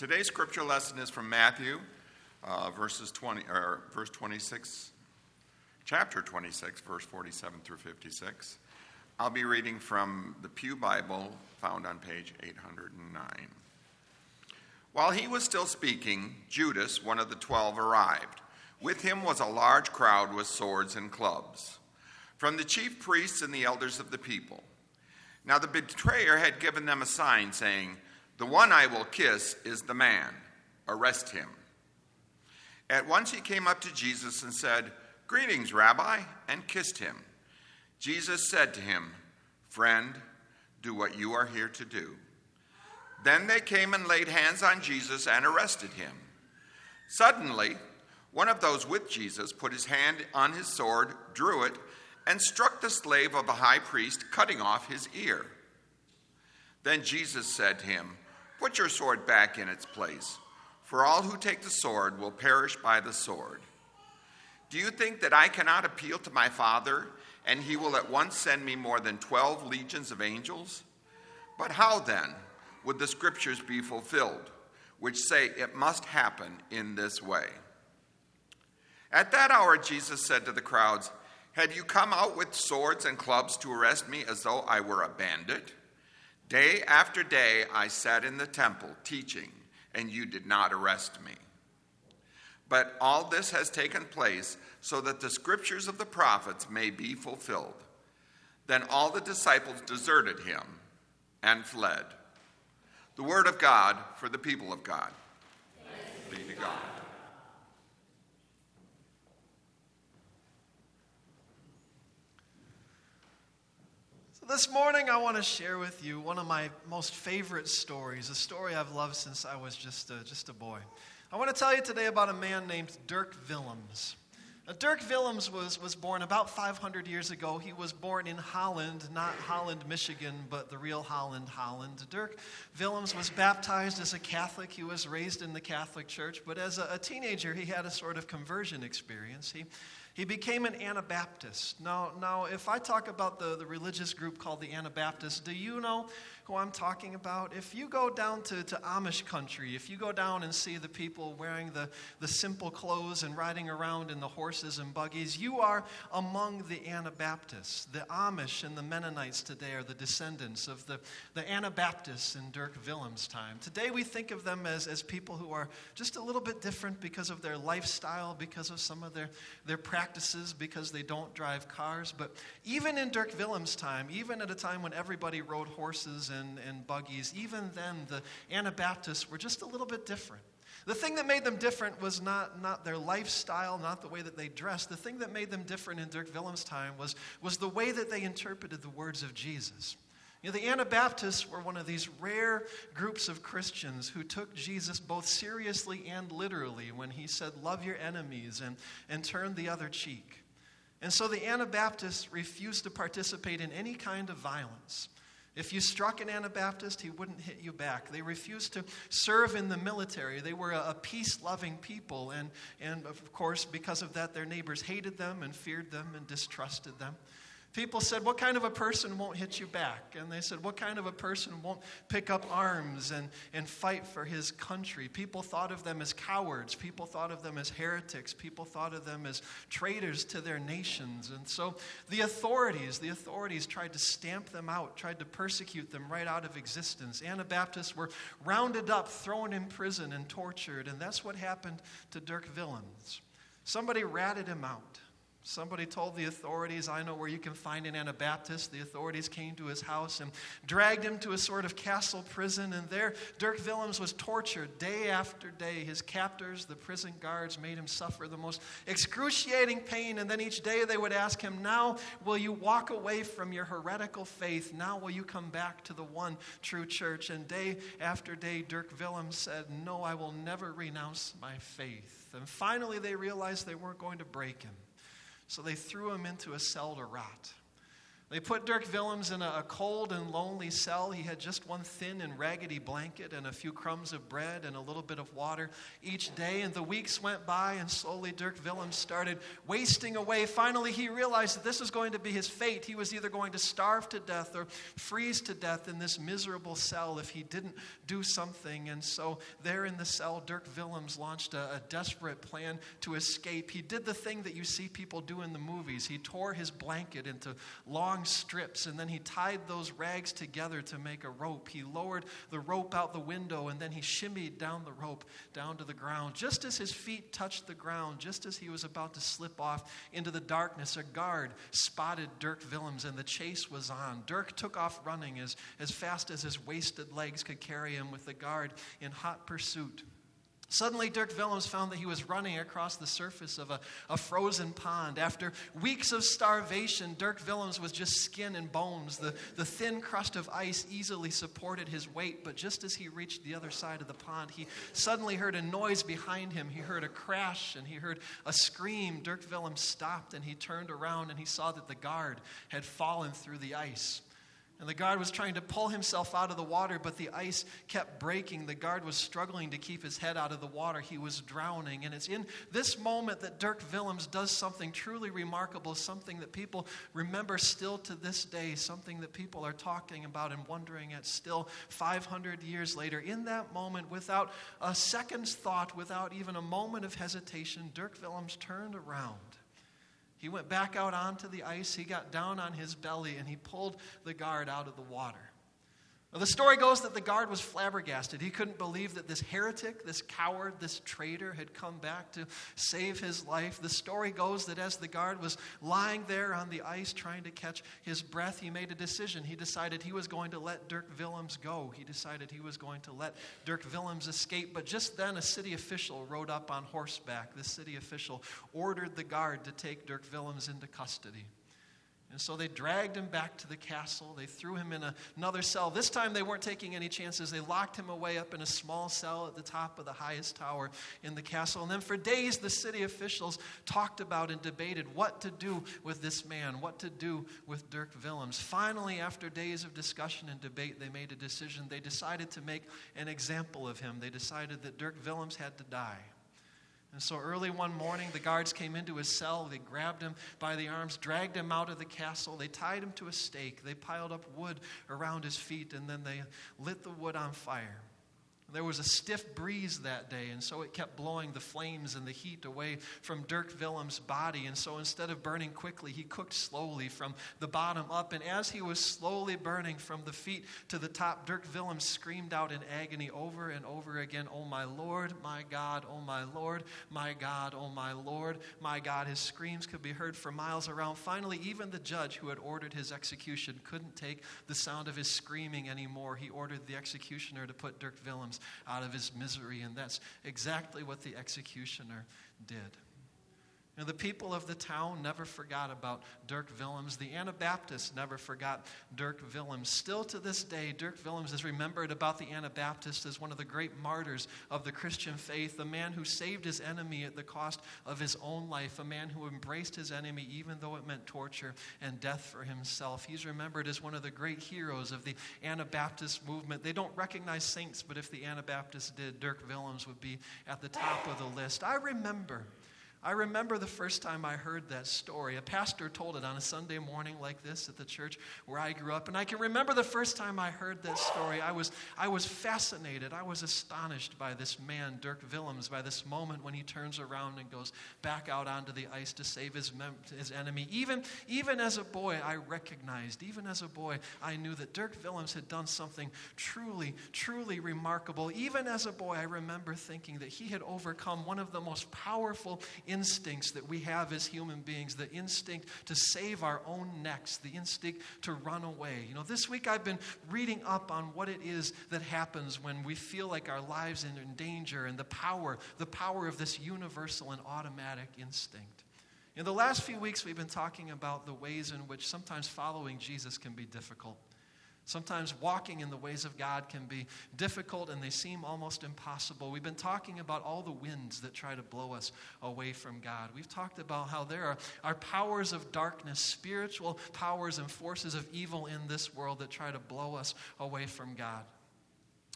Today's scripture lesson is from Matthew, uh, verses 20, or verse 26, chapter 26, verse 47 through 56. I'll be reading from the Pew Bible found on page 809. While he was still speaking, Judas, one of the twelve, arrived. With him was a large crowd with swords and clubs, from the chief priests and the elders of the people. Now the betrayer had given them a sign, saying, The one I will kiss is the man. Arrest him. At once he came up to Jesus and said, Greetings, Rabbi, and kissed him. Jesus said to him, Friend, do what you are here to do. Then they came and laid hands on Jesus and arrested him. Suddenly, one of those with Jesus put his hand on his sword, drew it, and struck the slave of the high priest, cutting off his ear. Then Jesus said to him, Put your sword back in its place, for all who take the sword will perish by the sword. Do you think that I cannot appeal to my Father, and he will at once send me more than twelve legions of angels? But how then would the scriptures be fulfilled, which say it must happen in this way? At that hour, Jesus said to the crowds, Had you come out with swords and clubs to arrest me as though I were a bandit? Day after day I sat in the temple teaching, and you did not arrest me. But all this has taken place so that the scriptures of the prophets may be fulfilled. Then all the disciples deserted him and fled. The word of God for the people of God. Be to God. This morning, I want to share with you one of my most favorite stories, a story I've loved since I was just a, just a boy. I want to tell you today about a man named Dirk Willems. Now, Dirk Willems was, was born about 500 years ago. He was born in Holland, not Holland, Michigan, but the real Holland, Holland. Dirk Willems was baptized as a Catholic. He was raised in the Catholic Church, but as a, a teenager, he had a sort of conversion experience. He he became an Anabaptist. Now, now if I talk about the, the religious group called the Anabaptists, do you know who I'm talking about? If you go down to, to Amish country, if you go down and see the people wearing the, the simple clothes and riding around in the horses and buggies, you are among the Anabaptists. The Amish and the Mennonites today are the descendants of the, the Anabaptists in Dirk Willems' time. Today we think of them as, as people who are just a little bit different because of their lifestyle, because of some of their, their practices, because they don't drive cars. But even in Dirk Willems' time, even at a time when everybody rode horses and and, and buggies, even then, the Anabaptists were just a little bit different. The thing that made them different was not, not their lifestyle, not the way that they dressed. The thing that made them different in Dirk Willems' time was, was the way that they interpreted the words of Jesus. You know, the Anabaptists were one of these rare groups of Christians who took Jesus both seriously and literally when he said, Love your enemies and, and turn the other cheek. And so the Anabaptists refused to participate in any kind of violence. If you struck an Anabaptist, he wouldn't hit you back. They refused to serve in the military. They were a, peace loving people. And, and of course, because of that, their neighbors hated them and feared them and distrusted them. People said, What kind of a person won't hit you back? And they said, What kind of a person won't pick up arms and, and fight for his country? People thought of them as cowards. People thought of them as heretics. People thought of them as traitors to their nations. And so the authorities, the authorities tried to stamp them out, tried to persecute them right out of existence. Anabaptists were rounded up, thrown in prison, and tortured. And that's what happened to Dirk Willems. Somebody ratted him out. Somebody told the authorities, I know where you can find an Anabaptist. The authorities came to his house and dragged him to a sort of castle prison. And there, Dirk Willems was tortured day after day. His captors, the prison guards, made him suffer the most excruciating pain. And then each day they would ask him, Now will you walk away from your heretical faith? Now will you come back to the one true church? And day after day, Dirk Willems said, No, I will never renounce my faith. And finally, they realized they weren't going to break him. So they threw him into a cell to rot. They put Dirk Willems in a, cold and lonely cell. He had just one thin and raggedy blanket and a few crumbs of bread and a little bit of water each day. And the weeks went by, and slowly Dirk Willems started wasting away. Finally, he realized that this was going to be his fate. He was either going to starve to death or freeze to death in this miserable cell if he didn't do something. And so, there in the cell, Dirk Willems launched a, a desperate plan to escape. He did the thing that you see people do in the movies. He tore his blanket into long long strips, and then he tied those rags together to make a rope. He lowered the rope out the window, and then he shimmied down the rope down to the ground. Just as his feet touched the ground, just as he was about to slip off into the darkness, a guard spotted Dirk Willems, and the chase was on. Dirk took off running as, as fast as his wasted legs could carry him, with the guard in hot pursuit. Suddenly, Dirk Willems found that he was running across the surface of a, a frozen pond. After weeks of starvation, Dirk Willems was just skin and bones. The, the thin crust of ice easily supported his weight, but just as he reached the other side of the pond, he suddenly heard a noise behind him. He heard a crash and he heard a scream. Dirk Willems stopped and he turned around and he saw that the guard had fallen through the ice. And the guard was trying to pull himself out of the water, but the ice kept breaking. The guard was struggling to keep his head out of the water. He was drowning. And it's in this moment that Dirk Willems does something truly remarkable, something that people remember still to this day, something that people are talking about and wondering at still 500 years later. In that moment, without a second's thought, without even a moment of hesitation, Dirk Willems turned around he went back out onto the ice, he got down on his belly, and he pulled the guard out of the water. Well, the story goes that the guard was flabbergasted. He couldn't believe that this heretic, this coward, this traitor had come back to save his life. The story goes that as the guard was lying there on the ice trying to catch his breath, he made a decision. He decided he was going to let Dirk Willems go. He decided he was going to let Dirk Willems escape. But just then, a city official rode up on horseback. The city official ordered the guard to take Dirk Willems into custody. And so they dragged him back to the castle. They threw him in a, another cell. This time they weren't taking any chances. They locked him away up in a small cell at the top of the highest tower in the castle. And then for days, the city officials talked about and debated what to do with this man, what to do with Dirk Willems. Finally, after days of discussion and debate, they made a decision. They decided to make an example of him. They decided that Dirk Willems had to die. And so early one morning, the guards came into his cell. They grabbed him by the arms, dragged him out of the castle. They tied him to a stake. They piled up wood around his feet, and then they lit the wood on fire. There was a stiff breeze that day, and so it kept blowing the flames and the heat away from Dirk Willems' body. And so instead of burning quickly, he cooked slowly from the bottom up. And as he was slowly burning from the feet to the top, Dirk Willems screamed out in agony over and over again, Oh my Lord, my God, oh my Lord, my God, oh my Lord, my God. His screams could be heard for miles around. Finally, even the judge who had ordered his execution couldn't take the sound of his screaming anymore. He ordered the executioner to put Dirk Willems out of his misery. And that's exactly what the executioner did. The people of the town never forgot about Dirk Willems. The Anabaptists never forgot Dirk Willems. Still to this day, Dirk Willems is remembered about the Anabaptists as one of the great martyrs of the Christian faith, a man who saved his enemy at the cost of his own life, a man who embraced his enemy even though it meant torture and death for himself. He's remembered as one of the great heroes of the Anabaptist movement. They don't recognize saints, but if the Anabaptists did, Dirk Willems would be at the top of the list. I remember I remember the first time I heard that story. A pastor told it on a Sunday morning like this at the church where I grew up. And I can remember the first time I heard that story. I was, I was fascinated. I was astonished by this man, Dirk Willems, by this moment when he turns around and goes back out onto the ice to save his, mem- his enemy. Even, even as a boy, I recognized, even as a boy, I knew that Dirk Willems had done something truly, truly remarkable. Even as a boy, I remember thinking that he had overcome one of the most powerful instincts that we have as human beings the instinct to save our own necks, the instinct to run away. You know, this week I've been reading up on what it is that happens when we feel like our lives are in danger and the power, the power of this universal and automatic instinct. In the last few weeks, we've been talking about the ways in which sometimes following Jesus can be difficult. Sometimes walking in the ways of God can be difficult and they seem almost impossible. We've been talking about all the winds that try to blow us away from God. We've talked about how there are, are powers of darkness, spiritual powers and forces of evil in this world that try to blow us away from God.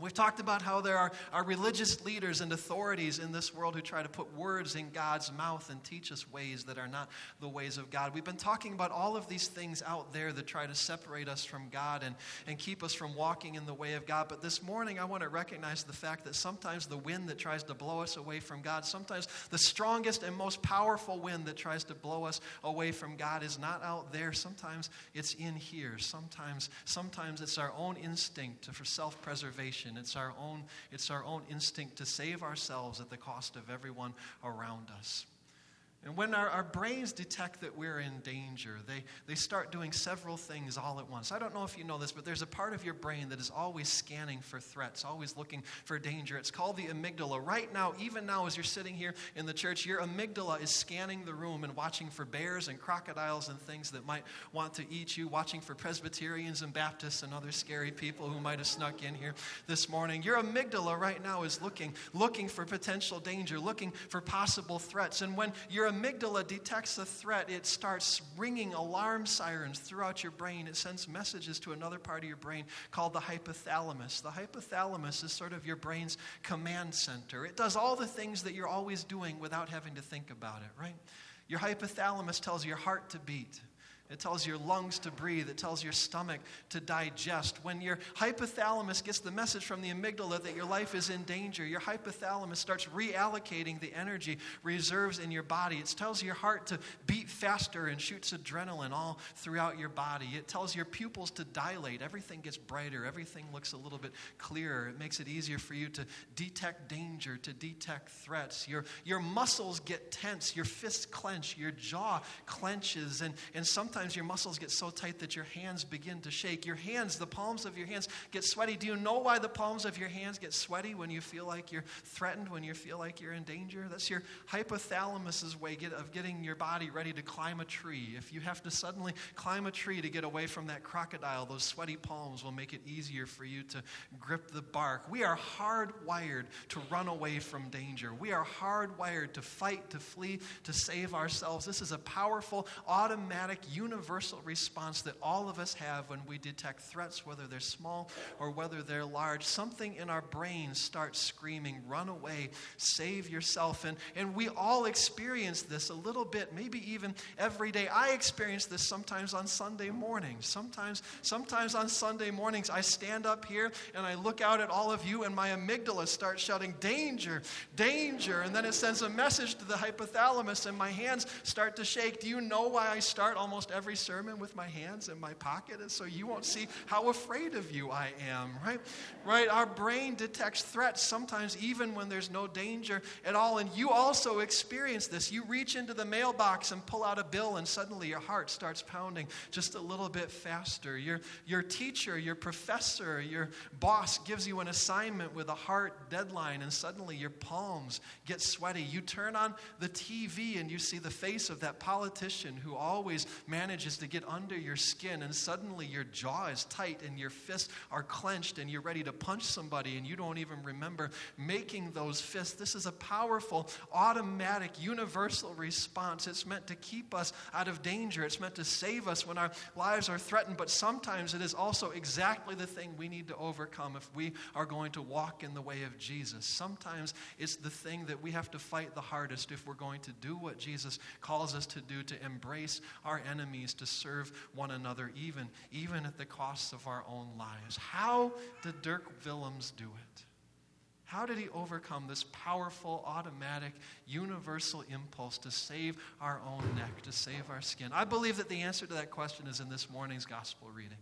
We've talked about how there are, are religious leaders and authorities in this world who try to put words in God's mouth and teach us ways that are not the ways of God. We've been talking about all of these things out there that try to separate us from God and, and keep us from walking in the way of God. But this morning, I want to recognize the fact that sometimes the wind that tries to blow us away from God, sometimes the strongest and most powerful wind that tries to blow us away from God is not out there. Sometimes it's in here. Sometimes, sometimes it's our own instinct for self preservation it's our own, it's our own instinct to save ourselves at the cost of everyone around us. And when our, our brains detect that we're in danger, they, they start doing several things all at once. I don't know if you know this, but there's a part of your brain that is always scanning for threats, always looking for danger. It's called the amygdala. Right now, even now, as you're sitting here in the church, your amygdala is scanning the room and watching for bears and crocodiles and things that might want to eat you, watching for Presbyterians and Baptists and other scary people who might have snuck in here this morning. Your amygdala right now is looking, looking for potential danger, looking for possible threats. And when your amygdala detects a threat, it starts ringing alarm sirens throughout your brain. It sends messages to another part of your brain called the hypothalamus. The hypothalamus is sort of your brain's command center. It does all the things that you're always doing without having to think about it, right? Your hypothalamus tells your heart to beat. It tells your lungs to breathe. It tells your stomach to digest. When your hypothalamus gets the message from the amygdala that your life is in danger, your hypothalamus starts reallocating the energy reserves in your body. It tells your heart to beat faster and shoots adrenaline all throughout your body. It tells your pupils to dilate. Everything gets brighter. Everything looks a little bit clearer. It makes it easier for you to detect danger, to detect threats. Your, your muscles get tense. Your fists clench. Your jaw clenches. And, and sometimes sometimes your muscles get so tight that your hands begin to shake. Your hands, the palms of your hands get sweaty. Do you know why the palms of your hands get sweaty when you feel like you're threatened, when you feel like you're in danger? That's your hypothalamus's way of getting your body ready to climb a tree. If you have to suddenly climb a tree to get away from that crocodile, those sweaty palms will make it easier for you to grip the bark. We are hardwired to run away from danger. We are hardwired to fight, to flee, to save ourselves. This is a powerful, automatic, universal universal response that all of us have when we detect threats, whether they're small or whether they're large. Something in our brain starts screaming, run away, save yourself. And, and we all experience this a little bit, maybe even every day. I experience this sometimes on Sunday mornings. Sometimes, sometimes on Sunday mornings, I stand up here and I look out at all of you, and my amygdala starts shouting, Danger, danger. And then it sends a message to the hypothalamus, and my hands start to shake. Do you know why I start almost every sermon with my hands in my pocket, and so you won't see how afraid of you I am, right? Right? Our brain detects threats sometimes even when there's no danger at all. And you also experience this. You reach into the mailbox and pull out a bill, and suddenly your heart starts pounding just a little bit faster. Your, your teacher, your professor, your boss gives you an assignment with a hard deadline, and suddenly your palms get sweaty. You turn on the TV and you see the face of that politician who always manages manages to get under your skin, and suddenly your jaw is tight and your fists are clenched, and you're ready to punch somebody, and you don't even remember making those fists. This is a powerful, automatic, universal response. It's meant to keep us out of danger, it's meant to save us when our lives are threatened, but sometimes it is also exactly the thing we need to overcome if we are going to walk in the way of Jesus. Sometimes it's the thing that we have to fight the hardest if we're going to do what Jesus calls us to do to embrace our enemies enemies to serve one another, even, even at the cost of our own lives. How did Dirk Willems do it? How did he overcome this powerful, automatic, universal impulse to save our own neck, to save our skin? I believe that the answer to that question is in this morning's gospel reading.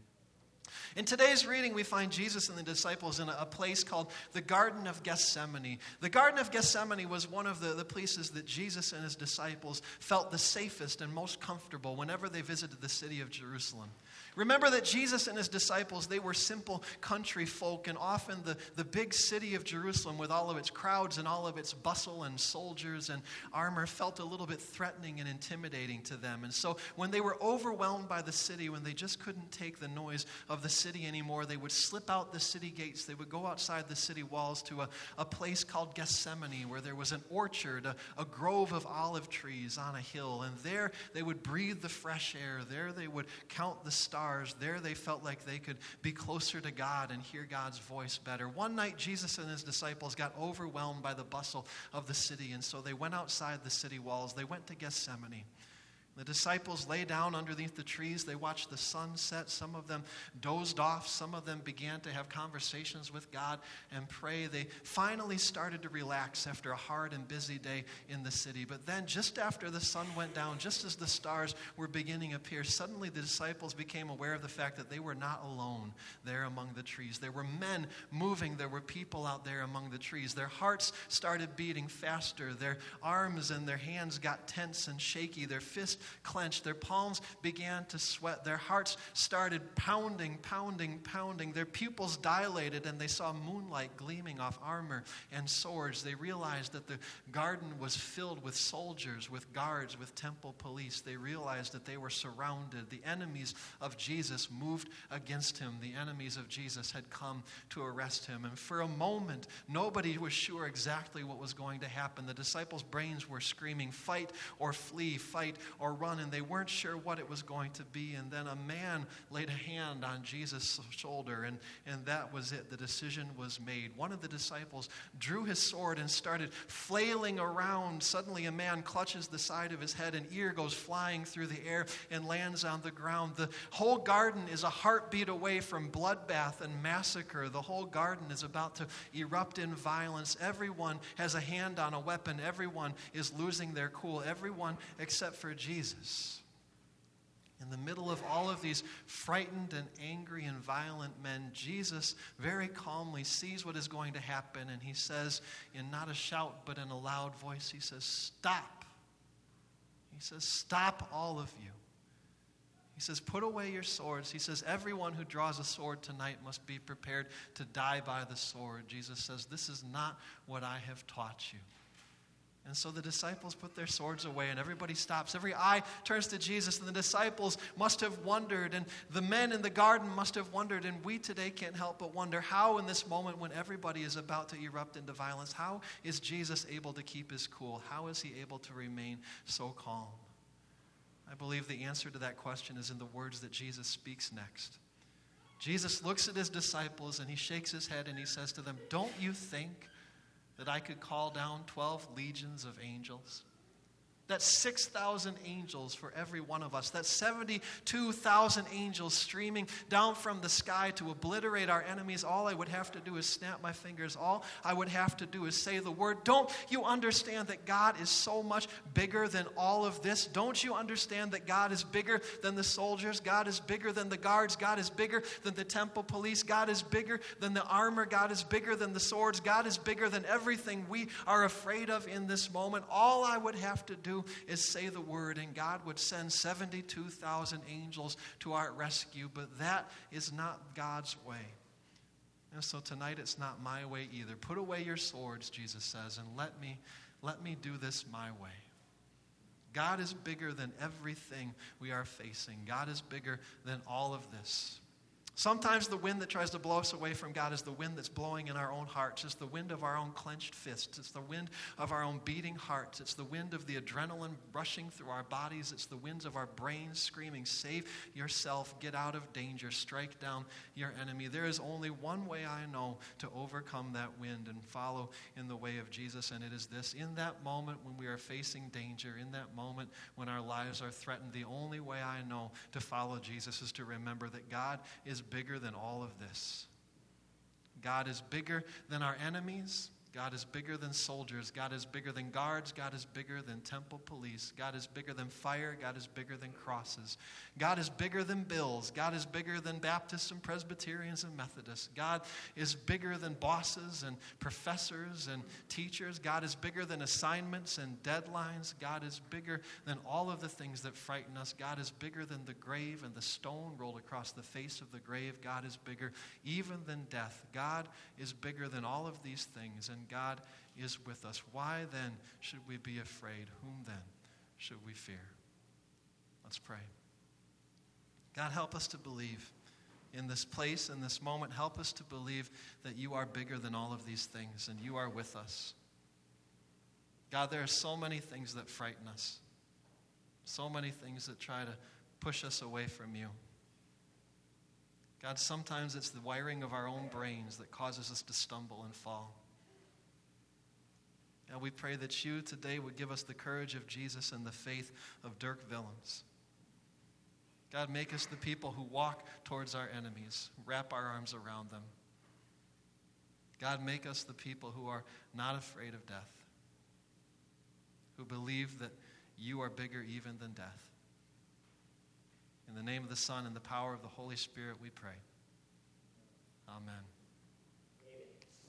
In today's reading, we find Jesus and the disciples in a, place called the Garden of Gethsemane. The Garden of Gethsemane was one of the, the places that Jesus and his disciples felt the safest and most comfortable whenever they visited the city of Jerusalem. Remember that Jesus and his disciples, they were simple country folk, and often the, the big city of Jerusalem, with all of its crowds and all of its bustle and soldiers and armor, felt a little bit threatening and intimidating to them. And so when they were overwhelmed by the city, when they just couldn't take the noise of the city, anymore, they would slip out the city gates. They would go outside the city walls to a, a place called Gethsemane, where there was an orchard, a, a grove of olive trees on a hill. And there they would breathe the fresh air. There they would count the stars. There they felt like they could be closer to God and hear God's voice better. One night, Jesus and his disciples got overwhelmed by the bustle of the city, and so they went outside the city walls. They went to Gethsemane. The disciples lay down underneath the trees. They watched the sun set. Some of them dozed off. Some of them began to have conversations with God and pray. They finally started to relax after a hard and busy day in the city. But then, just after the sun went down, just as the stars were beginning to appear, suddenly the disciples became aware of the fact that they were not alone there among the trees. There were men moving, there were people out there among the trees. Their hearts started beating faster. Their arms and their hands got tense and shaky. Their fists clenched. Their palms began to sweat. Their hearts started pounding, pounding, pounding. Their pupils dilated, and they saw moonlight gleaming off armor and swords. They realized that the garden was filled with soldiers, with guards, with temple police. They realized that they were surrounded. The enemies of Jesus moved against him. The enemies of Jesus had come to arrest him. And for a moment, nobody was sure exactly what was going to happen. The disciples' brains were screaming, Fight or flee, fight or run, and they weren't sure what it was going to be. And then a man laid a hand on Jesus' shoulder, and, and that was it. The decision was made. One of the disciples drew his sword and started flailing around. Suddenly, a man clutches the side of his head, and ear goes flying through the air and lands on the ground. The whole garden is a heartbeat away from bloodbath and massacre. The whole garden is about to erupt in violence. Everyone has a hand on a weapon, everyone is losing their cool, everyone except for Jesus. Jesus. In the middle of all of these frightened and angry and violent men, Jesus very calmly sees what is going to happen and he says, in not a shout but in a loud voice, he says, Stop. He says, Stop, all of you. He says, Put away your swords. He says, Everyone who draws a sword tonight must be prepared to die by the sword. Jesus says, This is not what I have taught you. And so the disciples put their swords away, and everybody stops. Every eye turns to Jesus, and the disciples must have wondered, and the men in the garden must have wondered, and we today can't help but wonder how, in this moment when everybody is about to erupt into violence, how is Jesus able to keep his cool? How is he able to remain so calm? I believe the answer to that question is in the words that Jesus speaks next. Jesus looks at his disciples and he shakes his head and he says to them, Don't you think? That I could call down 12 legions of angels? That's 6,000 angels for every one of us. That's 72,000 angels streaming down from the sky to obliterate our enemies. All I would have to do is snap my fingers. All I would have to do is say the word. Don't you understand that God is so much bigger than all of this? Don't you understand that God is bigger than the soldiers? God is bigger than the guards. God is bigger than the temple police. God is bigger than the armor. God is bigger than the swords. God is bigger than everything we are afraid of in this moment. All I would have to do is say the word, and God would send 72,000 angels to our rescue. But that is not God's way. And so tonight it's not my way either. Put away your swords, Jesus says, and let me, let me do this my way. God is bigger than everything we are facing. God is bigger than all of this. Sometimes the wind that tries to blow us away from God is the wind that's blowing in our own hearts. It's the wind of our own clenched fists. It's the wind of our own beating hearts. It's the wind of the adrenaline rushing through our bodies. It's the winds of our brains screaming, Save yourself, get out of danger, strike down your enemy. There is only one way I know to overcome that wind and follow in the way of Jesus, and it is this. In that moment when we are facing danger, in that moment when our lives are threatened, the only way I know to follow Jesus is to remember that God is bigger than all of this. God is bigger than our enemies. God is bigger than soldiers. God is bigger than guards. God is bigger than temple police. God is bigger than fire. God is bigger than crosses. God is bigger than bills. God is bigger than Baptists and Presbyterians and Methodists. God is bigger than bosses and professors and teachers. God is bigger than assignments and deadlines. God is bigger than all of the things that frighten us. God is bigger than the grave and the stone rolled across the face of the grave. God is bigger even than death. God is bigger than all of these things. God is with us. Why then should we be afraid? Whom then should we fear? Let's pray. God, help us to believe in this place, in this moment. Help us to believe that you are bigger than all of these things and you are with us. God, there are so many things that frighten us, so many things that try to push us away from you. God, sometimes it's the wiring of our own brains that causes us to stumble and fall. God, we pray that you today would give us the courage of Jesus and the faith of Dirk Willems. God, make us the people who walk towards our enemies, wrap our arms around them. God, make us the people who are not afraid of death, who believe that you are bigger even than death. In the name of the Son and the power of the Holy Spirit, we pray. Amen.